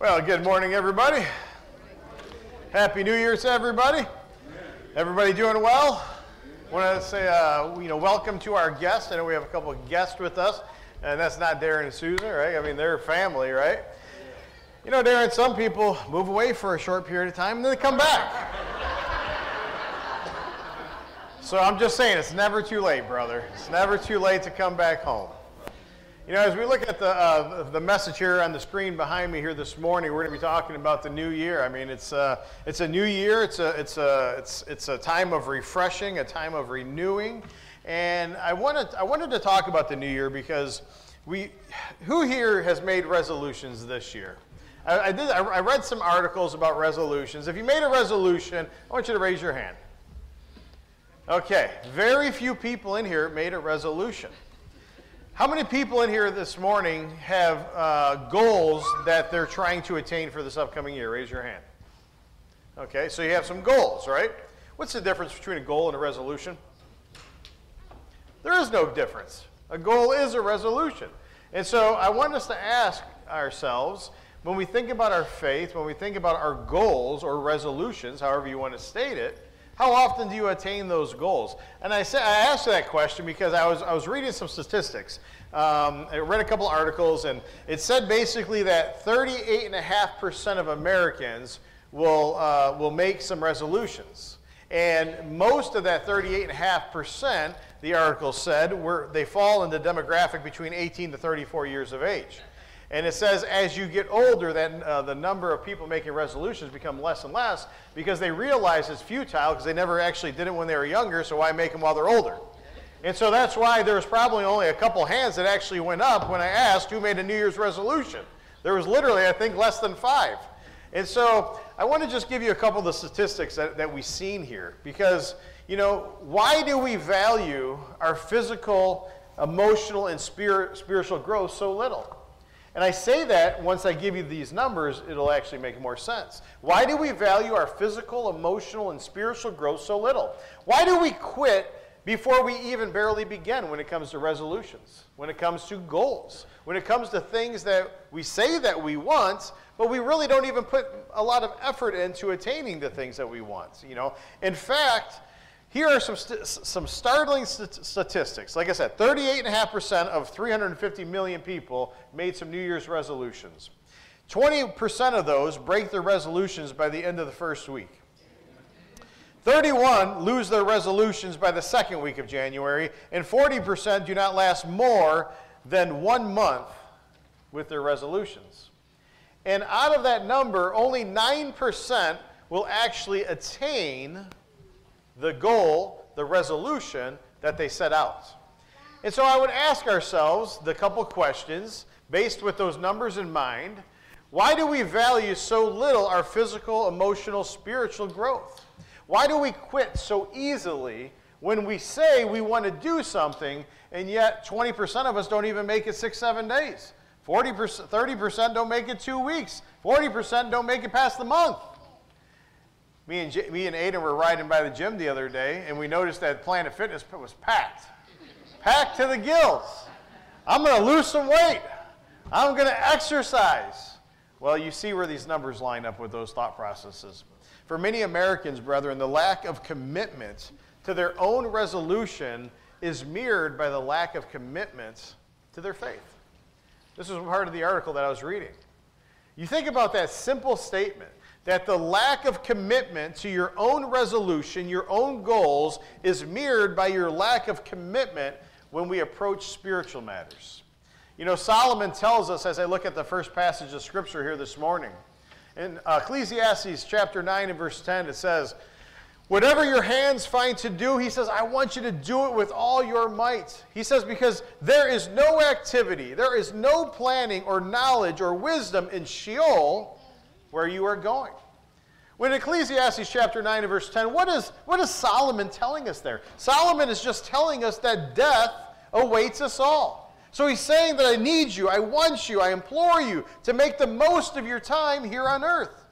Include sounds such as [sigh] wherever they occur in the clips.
Well, good morning, everybody. Happy New Year to everybody. Everybody doing well? Want to say, uh, you know, welcome to our guests. I know we have a couple of guests with us, and that's not Darren and Susan, right? I mean, they're family, right? You know, Darren, some people move away for a short period of time and then they come back. so I'm just saying, it's never too late, brother. It's never too late to come back home. You know, as we look at the, uh, the message here on the screen behind me here this morning, we're going to be talking about the new year. I mean, it's, uh, it's a new year. It's a, it's, a, it's, it's a time of refreshing, a time of renewing. And I wanted, I wanted to talk about the new year because we, who here has made resolutions this year? I, I did, I read some articles about resolutions. If you made a resolution, I want you to raise your hand. Okay, very few people in here made a resolution. How many people in here this morning have uh, goals that they're trying to attain for this upcoming year? Raise your hand. Okay, so you have some goals, right? What's the difference between a goal and a resolution? There is no difference. A goal is a resolution. And so I want us to ask ourselves when we think about our faith, when we think about our goals or resolutions, however you want to state it, how often do you attain those goals? And I, say, I asked that question because I was, I was reading some statistics. Um, I read a couple articles, and it said basically that 38.5% of Americans will, uh, will make some resolutions. And most of that 38.5%, the article said, were, they fall in the demographic between 18 to 34 years of age. And it says as you get older, then uh, the number of people making resolutions become less and less because they realize it's futile because they never actually did it when they were younger, so why make them while they're older? And so that's why there's probably only a couple hands that actually went up when I asked who made a New Year's resolution. There was literally, I think, less than five. And so I want to just give you a couple of the statistics that, that we've seen here because, you know, why do we value our physical, emotional, and spirit, spiritual growth so little? And I say that once I give you these numbers, it'll actually make more sense. Why do we value our physical, emotional, and spiritual growth so little? Why do we quit before we even barely begin when it comes to resolutions, when it comes to goals, when it comes to things that we say that we want, but we really don't even put a lot of effort into attaining the things that we want, you know? In fact, here are some, st some startling st statistics. Like I said, 38.5% of 350 million people made some New Year's resolutions. 20% of those break their resolutions by the end of the first week. 31 lose their resolutions by the second week of January, and 40% do not last more than one month with their resolutions. And out of that number, only 9% will actually attain the goal, the resolution that they set out. And so I would ask ourselves the couple questions based with those numbers in mind. Why do we value so little our physical, emotional, spiritual growth? Why do we quit so easily when we say we want to do something and yet 20% of us don't even make it six, seven days? 40%, 30% don't make it two weeks. 40% don't make it past the month. Me and, J me and Aiden were riding by the gym the other day, and we noticed that Planet Fitness was packed. packed to the gills. I'm going to lose some weight. I'm going to exercise. Well, you see where these numbers line up with those thought processes. For many Americans, brethren, the lack of commitment to their own resolution is mirrored by the lack of commitment to their faith. This is part of the article that I was reading. You think about that simple statement that the lack of commitment to your own resolution, your own goals, is mirrored by your lack of commitment when we approach spiritual matters. You know, Solomon tells us, as I look at the first passage of Scripture here this morning, in Ecclesiastes chapter 9 and verse 10, it says, Whatever your hands find to do, he says, I want you to do it with all your might. He says, because there is no activity, there is no planning or knowledge or wisdom in Sheol where you are going. When Ecclesiastes chapter 9 and verse 10, what is, what is Solomon telling us there? Solomon is just telling us that death awaits us all. So he's saying that I need you, I want you, I implore you to make the most of your time here on earth.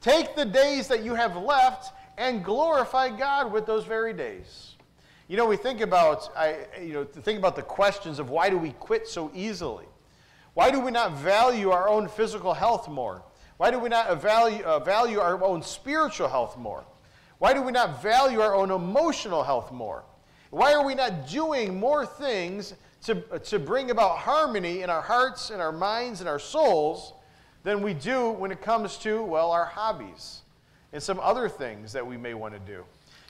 Take the days that you have left and glorify God with those very days. You know, we think about, I, you know, think about the questions of why do we quit so easily? Why do we not value our own physical health more? Why do we not value, uh, value our own spiritual health more? Why do we not value our own emotional health more? Why are we not doing more things to, to bring about harmony in our hearts and our minds and our souls than we do when it comes to, well, our hobbies and some other things that we may want to do?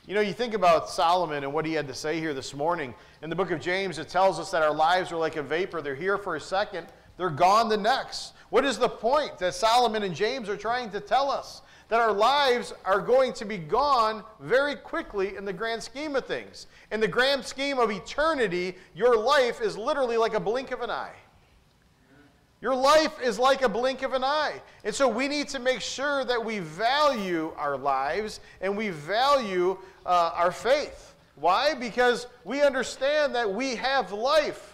You know, you think about Solomon and what he had to say here this morning. In the book of James, it tells us that our lives are like a vapor. They're here for a second, they're gone the next. What is the point that Solomon and James are trying to tell us? That our lives are going to be gone very quickly in the grand scheme of things. In the grand scheme of eternity, your life is literally like a blink of an eye. Your life is like a blink of an eye. And so we need to make sure that we value our lives and we value uh, our faith. Why? Because we understand that we have life.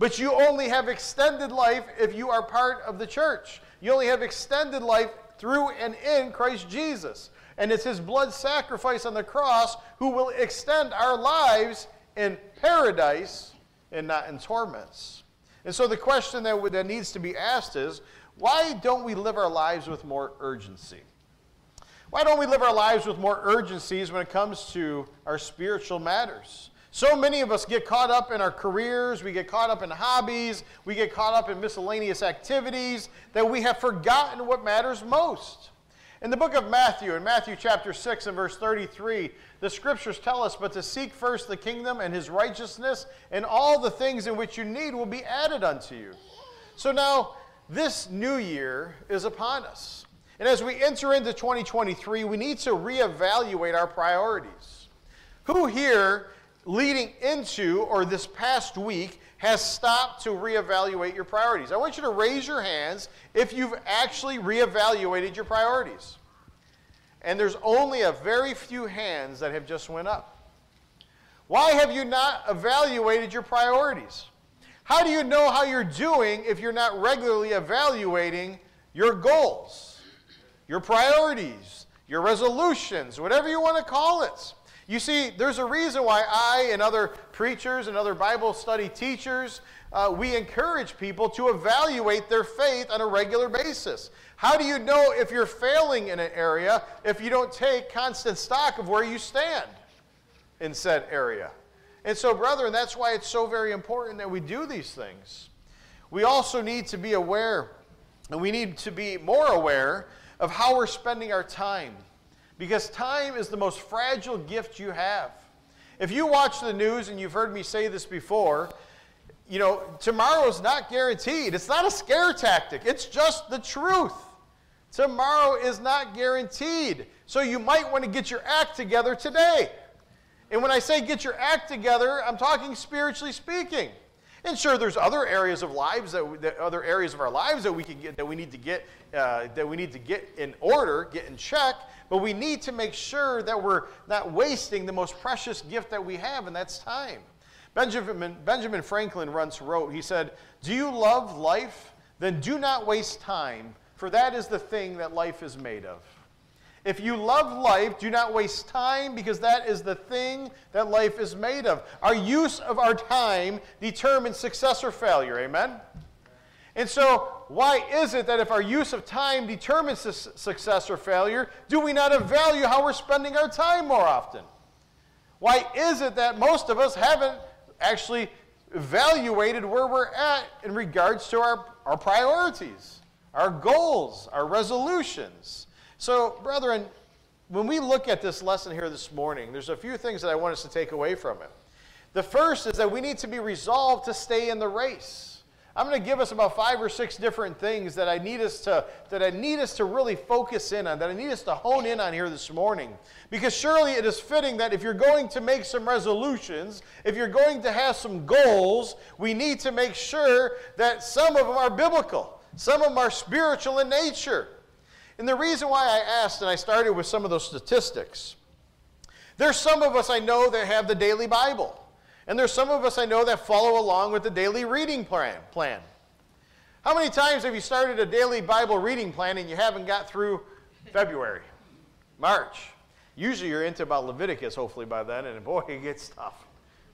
But you only have extended life if you are part of the church. You only have extended life through and in Christ Jesus. And it's his blood sacrifice on the cross who will extend our lives in paradise and not in torments. And so the question that, that needs to be asked is why don't we live our lives with more urgency? Why don't we live our lives with more urgencies when it comes to our spiritual matters? So many of us get caught up in our careers, we get caught up in hobbies, we get caught up in miscellaneous activities that we have forgotten what matters most. In the book of Matthew, in Matthew chapter 6 and verse 33, the scriptures tell us, But to seek first the kingdom and his righteousness, and all the things in which you need will be added unto you. So now, this new year is upon us. And as we enter into 2023, we need to reevaluate our priorities. Who here, leading into or this past week, has stopped to reevaluate your priorities? I want you to raise your hands if you've actually reevaluated your priorities. And there's only a very few hands that have just went up. Why have you not evaluated your priorities? How do you know how you're doing if you're not regularly evaluating your goals? your priorities, your resolutions, whatever you want to call it. You see, there's a reason why I and other preachers and other Bible study teachers, uh, we encourage people to evaluate their faith on a regular basis. How do you know if you're failing in an area if you don't take constant stock of where you stand in said area? And so, brethren, that's why it's so very important that we do these things. We also need to be aware, and we need to be more aware of how we're spending our time. Because time is the most fragile gift you have. If you watch the news, and you've heard me say this before, you know, tomorrow is not guaranteed. It's not a scare tactic, it's just the truth. Tomorrow is not guaranteed. So you might want to get your act together today. And when I say get your act together, I'm talking spiritually speaking. And sure, there's other areas of lives that, that, other areas of our lives that we can get that we need to get uh, that we need to get in order, get in check. But we need to make sure that we're not wasting the most precious gift that we have, and that's time. Benjamin, Benjamin Franklin once wrote, he said, Do you love life? Then do not waste time, for that is the thing that life is made of. If you love life, do not waste time because that is the thing that life is made of. Our use of our time determines success or failure. Amen? And so, why is it that if our use of time determines success or failure, do we not value how we're spending our time more often? Why is it that most of us haven't actually evaluated where we're at in regards to our, our priorities, our goals, our resolutions? So, brethren, when we look at this lesson here this morning, there's a few things that I want us to take away from it. The first is that we need to be resolved to stay in the race. I'm going to give us about five or six different things that I need us to that I need us to really focus in on, that I need us to hone in on here this morning. Because surely it is fitting that if you're going to make some resolutions, if you're going to have some goals, we need to make sure that some of them are biblical, some of them are spiritual in nature. And the reason why I asked, and I started with some of those statistics, there's some of us I know that have the daily Bible. And there's some of us I know that follow along with the daily reading plan. plan. How many times have you started a daily Bible reading plan and you haven't got through February, March? Usually you're into about Leviticus, hopefully, by then, and boy, [laughs] it gets tough,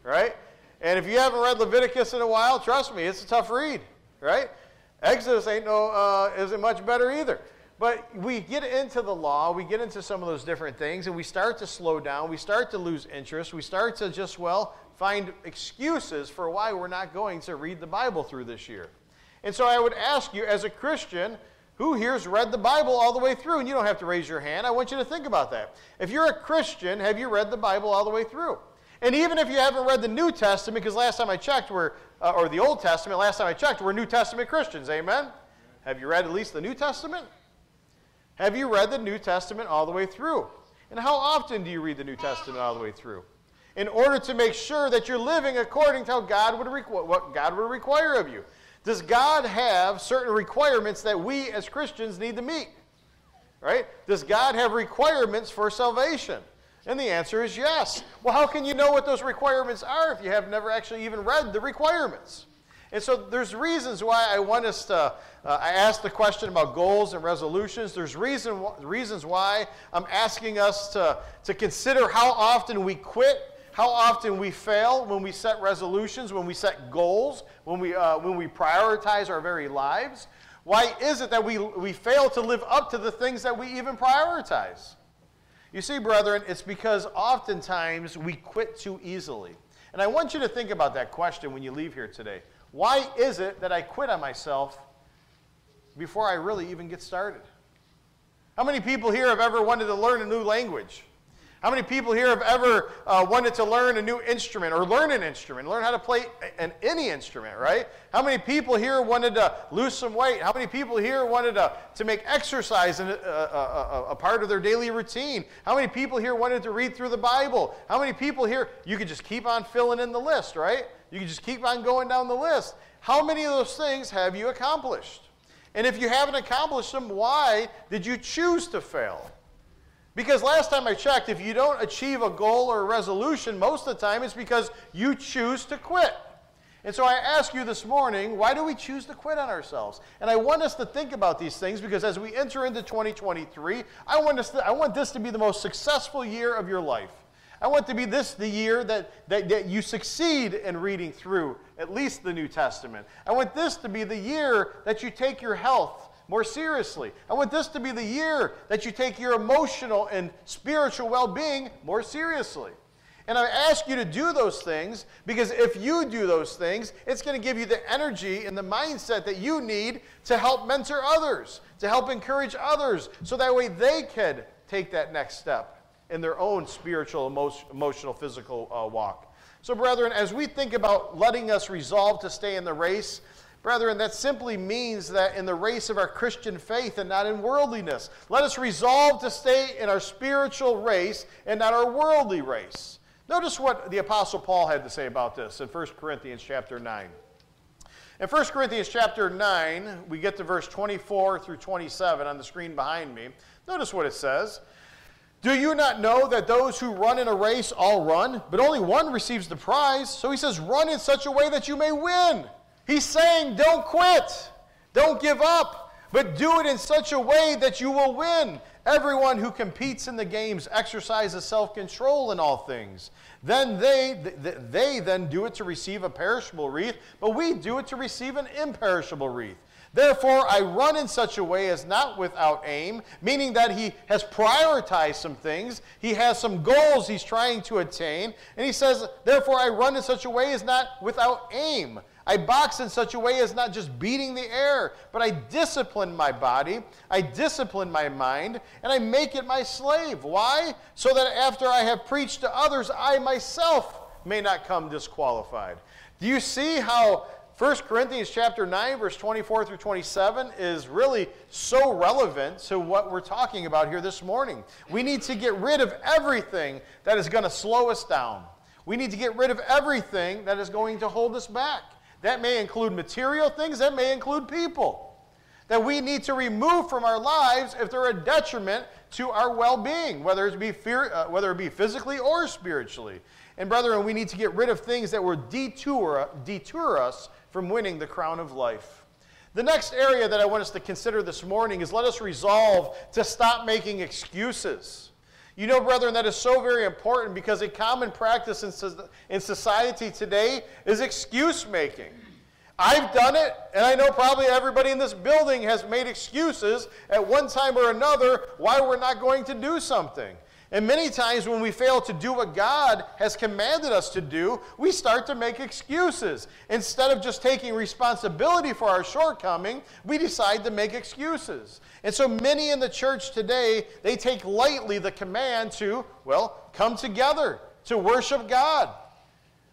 right? And if you haven't read Leviticus in a while, trust me, it's a tough read, right? Exodus ain't no, uh, isn't much better either. But we get into the law, we get into some of those different things, and we start to slow down, we start to lose interest, we start to just, well, find excuses for why we're not going to read the Bible through this year. And so I would ask you, as a Christian, who here's read the Bible all the way through? And you don't have to raise your hand. I want you to think about that. If you're a Christian, have you read the Bible all the way through? And even if you haven't read the New Testament, because last time I checked, we're, uh, or the Old Testament, last time I checked, we're New Testament Christians. Amen? Have you read at least the New Testament? Have you read the New Testament all the way through? And how often do you read the New Testament all the way through? In order to make sure that you're living according to how God would what God would require of you. Does God have certain requirements that we as Christians need to meet? Right? Does God have requirements for salvation? And the answer is yes. Well, how can you know what those requirements are if you have never actually even read the requirements? And so there's reasons why I want us to, uh, I asked the question about goals and resolutions. There's reason, reasons why I'm asking us to, to consider how often we quit, how often we fail when we set resolutions, when we set goals, when we, uh, when we prioritize our very lives. Why is it that we, we fail to live up to the things that we even prioritize? You see, brethren, it's because oftentimes we quit too easily. And I want you to think about that question when you leave here today. Why is it that I quit on myself before I really even get started? How many people here have ever wanted to learn a new language? How many people here have ever uh, wanted to learn a new instrument or learn an instrument, learn how to play an, any instrument, right? How many people here wanted to lose some weight? How many people here wanted to, to make exercise a, a, a, a part of their daily routine? How many people here wanted to read through the Bible? How many people here, you could just keep on filling in the list, right? You can just keep on going down the list. How many of those things have you accomplished? And if you haven't accomplished them, why did you choose to fail? Because last time I checked, if you don't achieve a goal or a resolution, most of the time it's because you choose to quit. And so I ask you this morning, why do we choose to quit on ourselves? And I want us to think about these things because as we enter into 2023, I want, us to, I want this to be the most successful year of your life. I want to be this the year that, that, that you succeed in reading through at least the New Testament. I want this to be the year that you take your health more seriously. I want this to be the year that you take your emotional and spiritual well being more seriously. And I ask you to do those things because if you do those things, it's going to give you the energy and the mindset that you need to help mentor others, to help encourage others, so that way they can take that next step in their own spiritual, emotional, physical uh, walk. So, brethren, as we think about letting us resolve to stay in the race, Brethren, that simply means that in the race of our Christian faith and not in worldliness. Let us resolve to stay in our spiritual race and not our worldly race. Notice what the Apostle Paul had to say about this in 1 Corinthians chapter 9. In 1 Corinthians chapter 9, we get to verse 24 through 27 on the screen behind me. Notice what it says. Do you not know that those who run in a race all run, but only one receives the prize? So he says, Run in such a way that you may win. He's saying, don't quit, don't give up, but do it in such a way that you will win. Everyone who competes in the games exercises self control in all things. Then they, they then do it to receive a perishable wreath, but we do it to receive an imperishable wreath. Therefore, I run in such a way as not without aim, meaning that he has prioritized some things. He has some goals he's trying to attain. And he says, Therefore, I run in such a way as not without aim. I box in such a way as not just beating the air, but I discipline my body, I discipline my mind, and I make it my slave. Why? So that after I have preached to others, I myself may not come disqualified. Do you see how 1 Corinthians chapter 9 verse 24 through 27 is really so relevant to what we're talking about here this morning. We need to get rid of everything that is going to slow us down. We need to get rid of everything that is going to hold us back. That may include material things, that may include people that we need to remove from our lives if they're a detriment to our well-being, whether it be fear, uh, whether it be physically or spiritually. And brethren, we need to get rid of things that will detour, detour us from winning the crown of life. The next area that I want us to consider this morning is let us resolve to stop making excuses. You know, brethren, that is so very important because a common practice in, in society today is excuse making. I've done it, and I know probably everybody in this building has made excuses at one time or another why we're not going to do something. And many times when we fail to do what God has commanded us to do, we start to make excuses. Instead of just taking responsibility for our shortcoming, we decide to make excuses. And so many in the church today, they take lightly the command to, well, come together to worship God.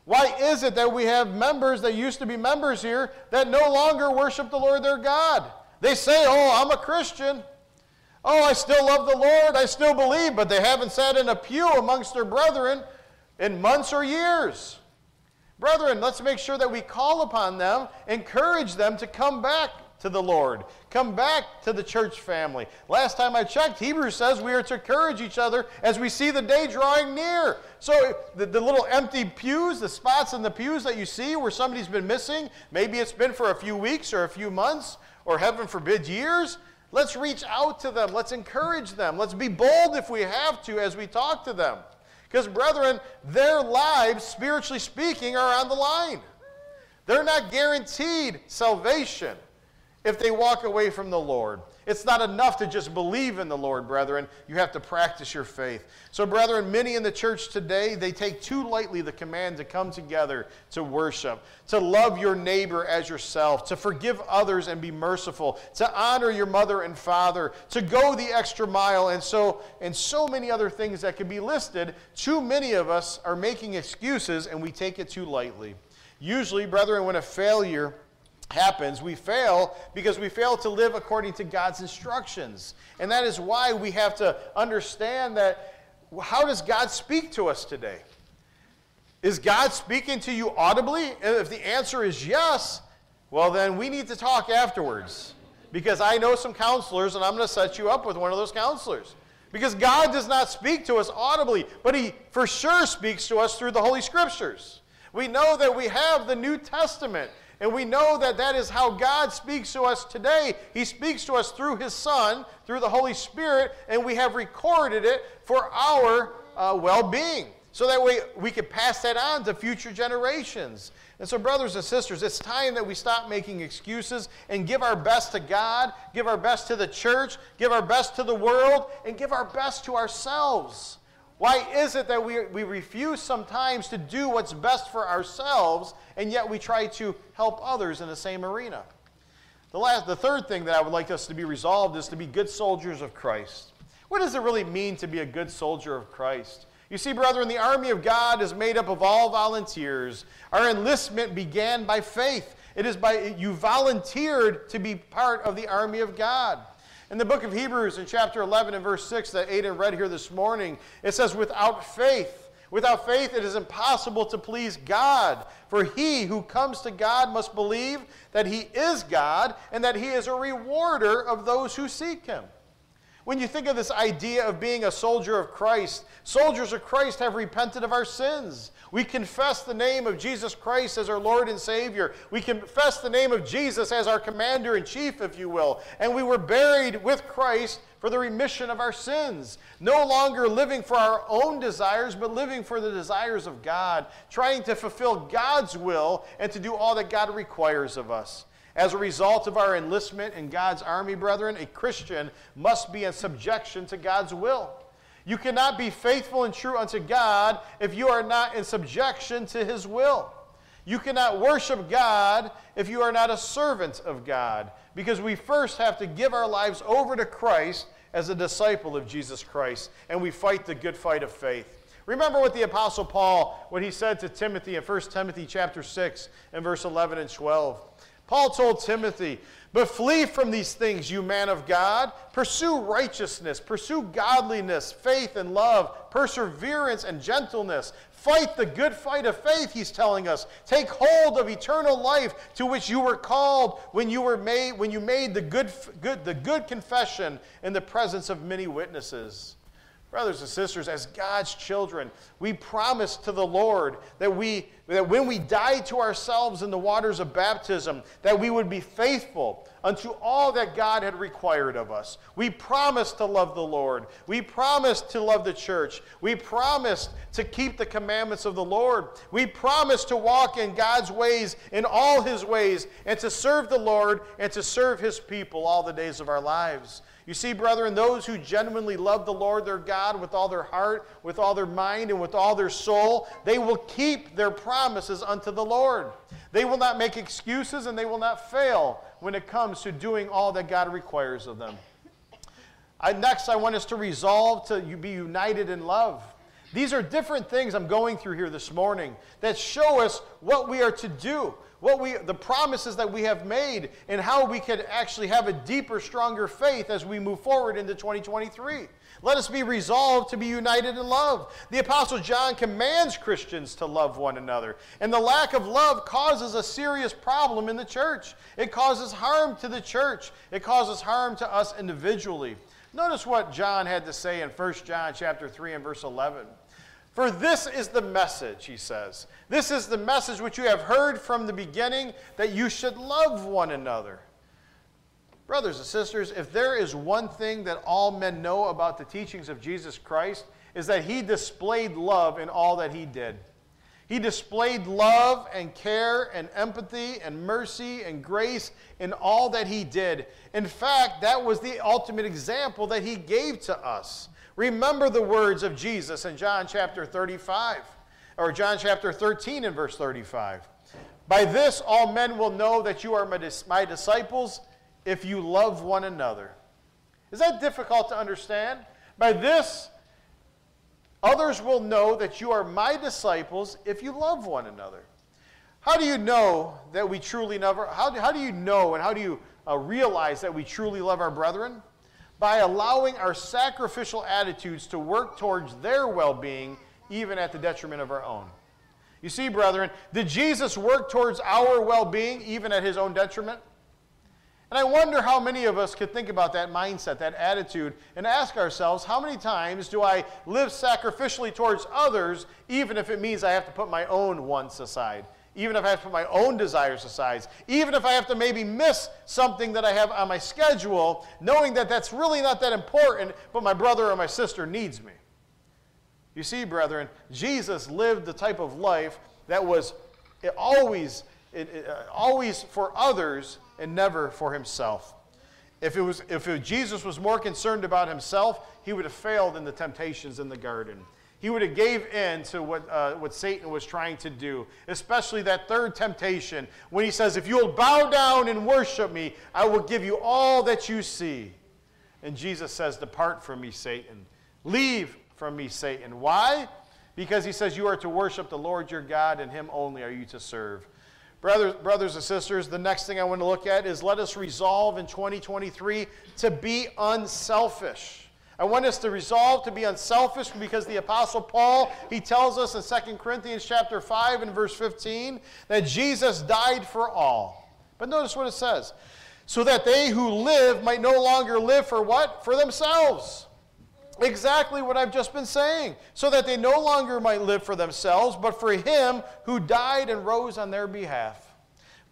Why is it that we have members that used to be members here that no longer worship the Lord their God? They say, Oh, I'm a Christian. Oh, I still love the Lord. I still believe, but they haven't sat in a pew amongst their brethren in months or years. Brethren, let's make sure that we call upon them, encourage them to come back to the Lord. Come back to the church family. Last time I checked, Hebrews says we are to encourage each other as we see the day drawing near. So the, the, little empty pews, the spots in the pews that you see where somebody's been missing, maybe it's been for a few weeks or a few months or heaven forbid years. Let's reach out to them. Let's encourage them. Let's be bold if we have to as we talk to them. Because, brethren, their lives, spiritually speaking, are on the line. They're not guaranteed salvation if they walk away from the Lord. It's not enough to just believe in the Lord, brethren. You have to practice your faith. So, brethren, many in the church today, they take too lightly the command to come together to worship, to love your neighbor as yourself, to forgive others and be merciful, to honor your mother and father, to go the extra mile, and so and so many other things that could be listed. Too many of us are making excuses and we take it too lightly. Usually, brethren, when a failure happens, we fail because we fail to live according to God's instructions. And that is why we have to understand that how does God speak to us today? Is God speaking to you audibly? If the answer is yes, well, then we need to talk afterwards. Because I know some counselors, and I'm going to set you up with one of those counselors. Because God does not speak to us audibly, but He for sure speaks to us through the Holy Scriptures. We know that we have the New Testament. And we know that that is how God speaks to us today. He speaks to us through His Son, through the Holy Spirit, and we have recorded it for our uh, well being. So that way we can pass that on to future generations. And so, brothers and sisters, it's time that we stop making excuses and give our best to God, give our best to the church, give our best to the world, and give our best to ourselves. Why is it that we, we refuse sometimes to do what's best for ourselves, and yet we try to help others in the same arena? The, last, the third thing that I would like us to be resolved is to be good soldiers of Christ. What does it really mean to be a good soldier of Christ? You see, brethren, the army of God is made up of all volunteers. Our enlistment began by faith. It is by you volunteered to be part of the army of God. In the book of Hebrews, in chapter 11 and verse 6, that Aiden read here this morning, it says, Without faith, without faith, it is impossible to please God. For he who comes to God must believe that he is God and that he is a rewarder of those who seek him. When you think of this idea of being a soldier of Christ, soldiers of Christ have repented of our sins. We confess the name of Jesus Christ as our Lord and Savior. We confess the name of Jesus as our commander in chief, if you will. And we were buried with Christ for the remission of our sins. No longer living for our own desires, but living for the desires of God, trying to fulfill God's will and to do all that God requires of us. As a result of our enlistment in God's army, brethren, a Christian must be in subjection to God's will. You cannot be faithful and true unto God if you are not in subjection to His will. You cannot worship God if you are not a servant of God, because we first have to give our lives over to Christ as a disciple of Jesus Christ, and we fight the good fight of faith. Remember what the apostle Paul what he said to Timothy in 1 Timothy chapter 6 and verse 11 and 12. Paul told Timothy, But flee from these things, you man of God. Pursue righteousness, pursue godliness, faith and love, perseverance and gentleness. Fight the good fight of faith, he's telling us. Take hold of eternal life to which you were called when you were made when you made the good, good, the good confession in the presence of many witnesses. Brothers and sisters, as God's children, we promise to the Lord that, we, that when we die to ourselves in the waters of baptism, that we would be faithful unto all that God had required of us. We promise to love the Lord. We promise to love the church. We promise to keep the commandments of the Lord. We promise to walk in God's ways, in all his ways, and to serve the Lord and to serve his people all the days of our lives. You see, brethren, those who genuinely love the Lord their God with all their heart, with all their mind, and with all their soul, they will keep their promises unto the Lord. They will not make excuses and they will not fail when it comes to doing all that God requires of them. I, next, I want us to resolve to be united in love. These are different things I'm going through here this morning that show us what we are to do what we, the promises that we have made, and how we can actually have a deeper, stronger faith as we move forward into 2023. Let us be resolved to be united in love. The Apostle John commands Christians to love one another. And the lack of love causes a serious problem in the church. It causes harm to the church, it causes harm to us individually. Notice what John had to say in 1 John chapter 3 and verse 11. For this is the message, he says. This is the message which you have heard from the beginning that you should love one another. Brothers and sisters, if there is one thing that all men know about the teachings of Jesus Christ, is that he displayed love in all that he did. He displayed love and care and empathy and mercy and grace in all that he did. In fact, that was the ultimate example that he gave to us. Remember the words of Jesus in John chapter 35, or John chapter 13 and verse 35. By this all men will know that you are my disciples if you love one another. Is that difficult to understand? By this others will know that you are my disciples if you love one another. How do you know that we truly love? How do, how do you know and how do you uh, realize that we truly love our brethren? By allowing our sacrificial attitudes to work towards their well being, even at the detriment of our own. You see, brethren, did Jesus work towards our well being, even at his own detriment? And I wonder how many of us could think about that mindset, that attitude, and ask ourselves how many times do I live sacrificially towards others, even if it means I have to put my own wants aside? Even if I have to put my own desires aside, even if I have to maybe miss something that I have on my schedule, knowing that that's really not that important, but my brother or my sister needs me. You see, brethren, Jesus lived the type of life that was always, uh, always for others and never for himself. If, it was, if Jesus was more concerned about himself, he would have failed in the temptations in the garden he would have gave in to what, uh, what Satan was trying to do, especially that third temptation when he says, If you'll bow down and worship me, I will give you all that you see. And Jesus says, Depart from me, Satan. Leave from me, Satan. Why? Because he says, You are to worship the Lord your God, and him only are you to serve. Brothers, brothers and sisters, the next thing I want to look at is let us resolve in 2023 to be unselfish. I want us to resolve to be unselfish because the apostle Paul, he tells us in 2 Corinthians chapter 5 and verse 15 that Jesus died for all. But notice what it says. So that they who live might no longer live for what? For themselves. Exactly what I've just been saying. So that they no longer might live for themselves, but for him who died and rose on their behalf.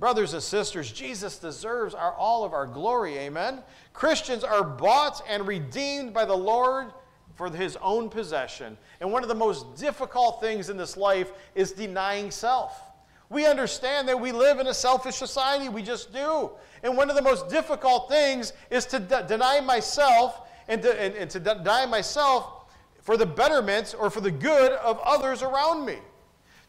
Brothers and sisters, Jesus deserves our, all of our glory. Amen. Christians are bought and redeemed by the Lord for his own possession. And one of the most difficult things in this life is denying self. We understand that we live in a selfish society, we just do. And one of the most difficult things is to de- deny myself and to, and, and to de- deny myself for the betterment or for the good of others around me.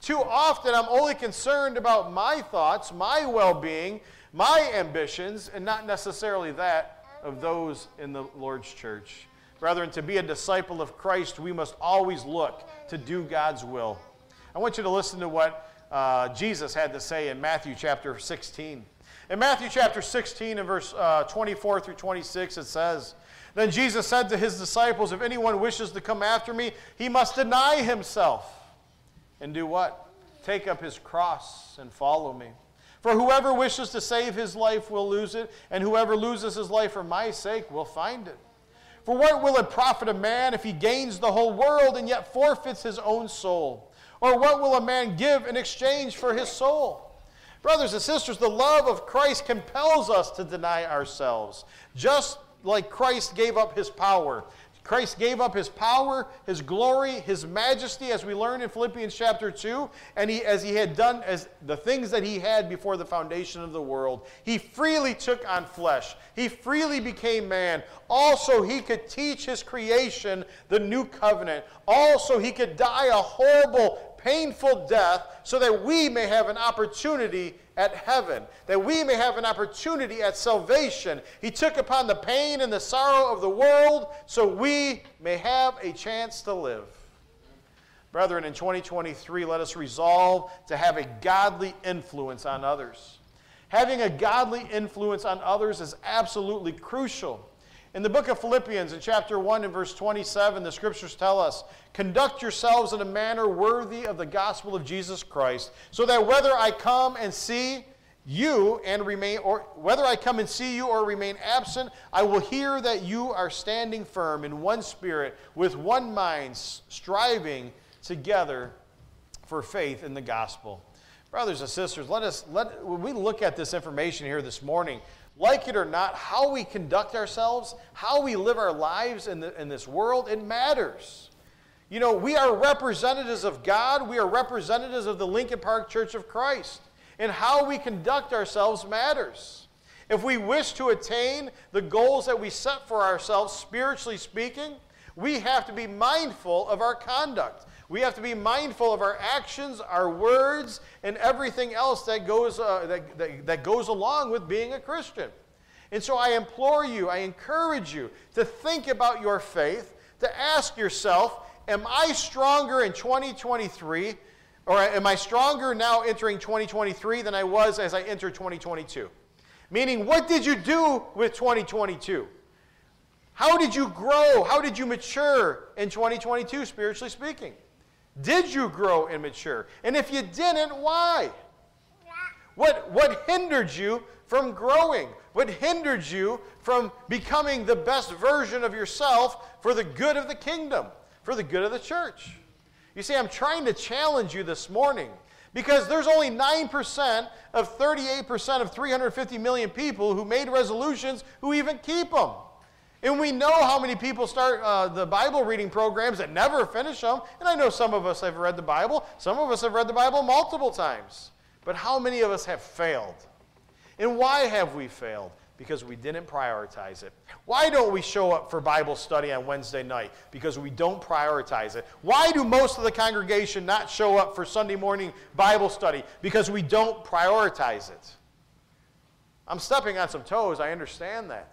Too often, I'm only concerned about my thoughts, my well being, my ambitions, and not necessarily that of those in the Lord's church. Brethren, to be a disciple of Christ, we must always look to do God's will. I want you to listen to what uh, Jesus had to say in Matthew chapter 16. In Matthew chapter 16, and verse uh, 24 through 26, it says, Then Jesus said to his disciples, If anyone wishes to come after me, he must deny himself and do what? Take up his cross and follow me. For whoever wishes to save his life will lose it, and whoever loses his life for my sake will find it. For what will it profit a man if he gains the whole world and yet forfeits his own soul? Or what will a man give in exchange for his soul? Brothers and sisters, the love of Christ compels us to deny ourselves, just like Christ gave up his power. Christ gave up his power, his glory, his majesty, as we learn in Philippians chapter 2, and he, as he had done as the things that he had before the foundation of the world. He freely took on flesh. He freely became man. Also, he could teach his creation the new covenant. Also, he could die a horrible, painful death so that we may have an opportunity at heaven, that we may have an opportunity at salvation. He took upon the pain and the sorrow of the world so we may have a chance to live. Brethren, in 2023, let us resolve to have a godly influence on others. Having a godly influence on others is absolutely crucial. In the book of Philippians, in chapter 1 and verse 27, the scriptures tell us Conduct yourselves in a manner worthy of the gospel of Jesus Christ, so that whether I come and see you and remain, or whether I come and see you or remain absent, I will hear that you are standing firm in one spirit, with one mind, striving together for faith in the gospel. Brothers and sisters, let us let when we look at this information here this morning, like it or not, how we conduct ourselves, how we live our lives in, the, in this world, it matters. You know, we are representatives of God, we are representatives of the Lincoln Park Church of Christ. And how we conduct ourselves matters. If we wish to attain the goals that we set for ourselves, spiritually speaking, we have to be mindful of our conduct. We have to be mindful of our actions, our words, and everything else that goes, uh, that, that, that goes along with being a Christian. And so I implore you, I encourage you to think about your faith, to ask yourself, am I stronger in 2023, or am I stronger now entering 2023 than I was as I entered 2022? Meaning, what did you do with 2022? How did you grow? How did you mature in 2022, spiritually speaking? Did you grow and mature? And if you didn't, why? What, what hindered you from growing? What hindered you from becoming the best version of yourself for the good of the kingdom, for the good of the church? You see, I'm trying to challenge you this morning because there's only 9% of 38% of 350 million people who made resolutions who even keep them. And we know how many people start uh, the Bible reading programs that never finish them. And I know some of us have read the Bible, some of us have read the Bible multiple times. But how many of us have failed? And why have we failed? Because we didn't prioritize it. Why don't we show up for Bible study on Wednesday night? Because we don't prioritize it. Why do most of the congregation not show up for Sunday morning Bible study? Because we don't prioritize it. I'm stepping on some toes, I understand that.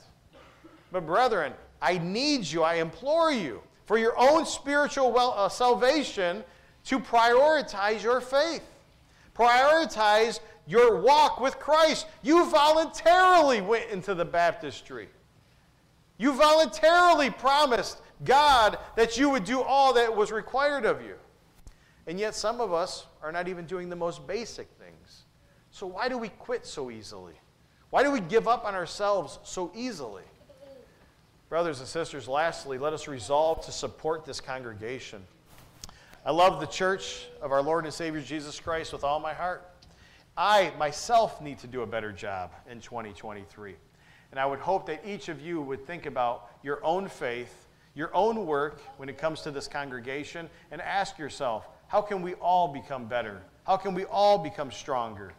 But, brethren, I need you, I implore you, for your own spiritual well, uh, salvation, to prioritize your faith. Prioritize your walk with Christ. You voluntarily went into the baptistry. You voluntarily promised God that you would do all that was required of you. And yet, some of us are not even doing the most basic things. So, why do we quit so easily? Why do we give up on ourselves so easily? Brothers and sisters, lastly, let us resolve to support this congregation. I love the church of our Lord and Savior Jesus Christ with all my heart. I myself need to do a better job in 2023. And I would hope that each of you would think about your own faith, your own work when it comes to this congregation, and ask yourself, how can we all become better? How can we all become stronger?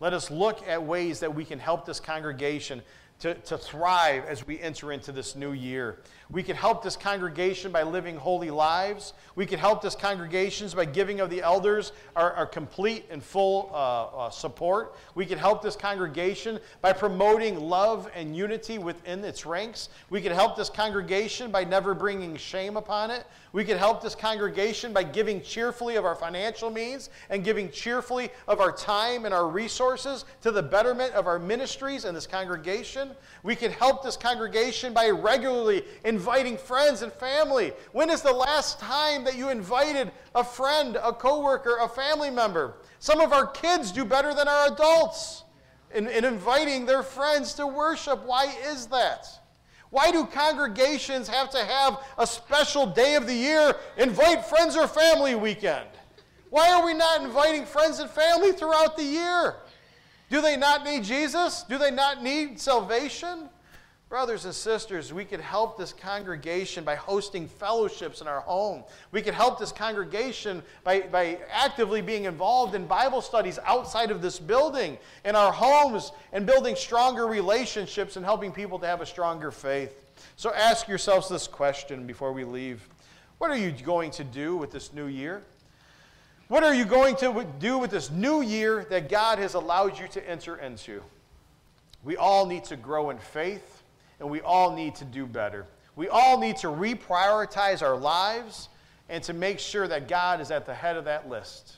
Let us look at ways that we can help this congregation to, to thrive as we enter into this new year. We can help this congregation by living holy lives. We can help this congregation by giving of the elders our, our complete and full uh, uh, support. We can help this congregation by promoting love and unity within its ranks. We can help this congregation by never bringing shame upon it. We can help this congregation by giving cheerfully of our financial means and giving cheerfully of our time and our resources to the betterment of our ministries and this congregation. We can help this congregation by regularly inviting friends and family. When is the last time that you invited a friend, a coworker, a family member? Some of our kids do better than our adults in, in inviting their friends to worship. Why is that? Why do congregations have to have a special day of the year, invite friends or family weekend? Why are we not inviting friends and family throughout the year? Do they not need Jesus? Do they not need salvation? Brothers and sisters, we could help this congregation by hosting fellowships in our home. We could help this congregation by, by actively being involved in Bible studies outside of this building, in our homes, and building stronger relationships and helping people to have a stronger faith. So ask yourselves this question before we leave What are you going to do with this new year? What are you going to do with this new year that God has allowed you to enter into? We all need to grow in faith and we all need to do better. We all need to reprioritize our lives and to make sure that God is at the head of that list.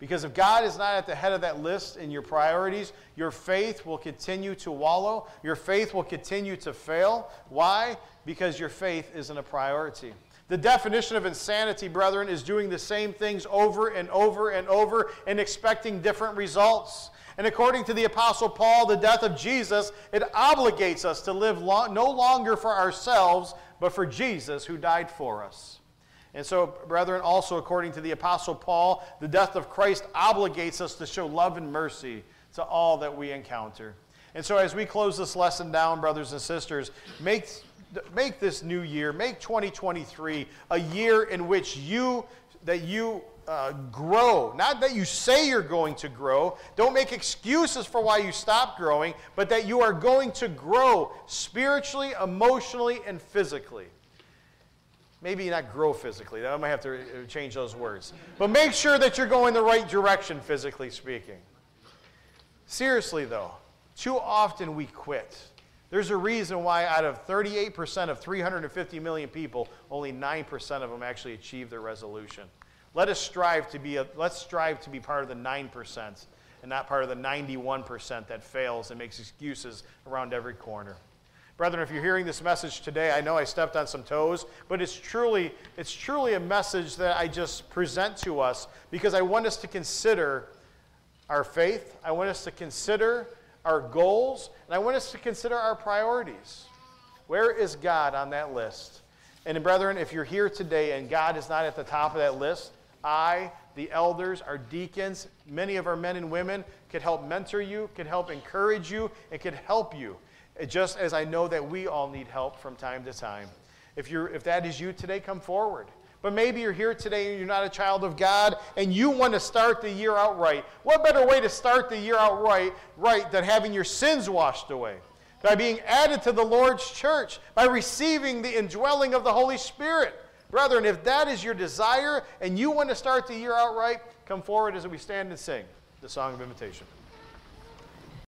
Because if God is not at the head of that list in your priorities, your faith will continue to wallow. Your faith will continue to fail. Why? Because your faith isn't a priority. The definition of insanity, brethren, is doing the same things over and over and over and expecting different results. And according to the Apostle Paul, the death of Jesus, it obligates us to live no longer for ourselves, but for Jesus who died for us. And so, brethren, also according to the Apostle Paul, the death of Christ obligates us to show love and mercy to all that we encounter. And so, as we close this lesson down, brothers and sisters, make, make this new year, make 2023 a year in which you, that you uh, grow. Not that you say you're going to grow. Don't make excuses for why you stop growing, but that you are going to grow spiritually, emotionally, and physically. Maybe not grow physically. I might have to uh, change those words. But make sure that you're going the right direction, physically speaking. Seriously, though, too often we quit. There's a reason why out of 38% of 350 million people, only 9% of them actually achieve their resolution. Let us strive to be a, let's strive to be part of the 9% and not part of the 91% that fails and makes excuses around every corner. Brethren, if you're hearing this message today, I know I stepped on some toes, but it's truly, it's truly a message that I just present to us because I want us to consider our faith, I want us to consider our goals, and I want us to consider our priorities. Where is God on that list? And brethren, if you're here today and God is not at the top of that list, I, the elders, our deacons, many of our men and women could help mentor you, could help encourage you, and could help you. Eh, just as I know that we all need help from time to time. If, you're, if that is you today, come forward. But maybe you're here today and you're not a child of God and you want to start the year out right. What better way to start the year out right, than having your sins washed away? By being added to the Lord's church, by receiving the indwelling of the Holy Spirit. Brethren, if that is your desire and you want to start the year out right, come forward as we stand and sing the song of invitation.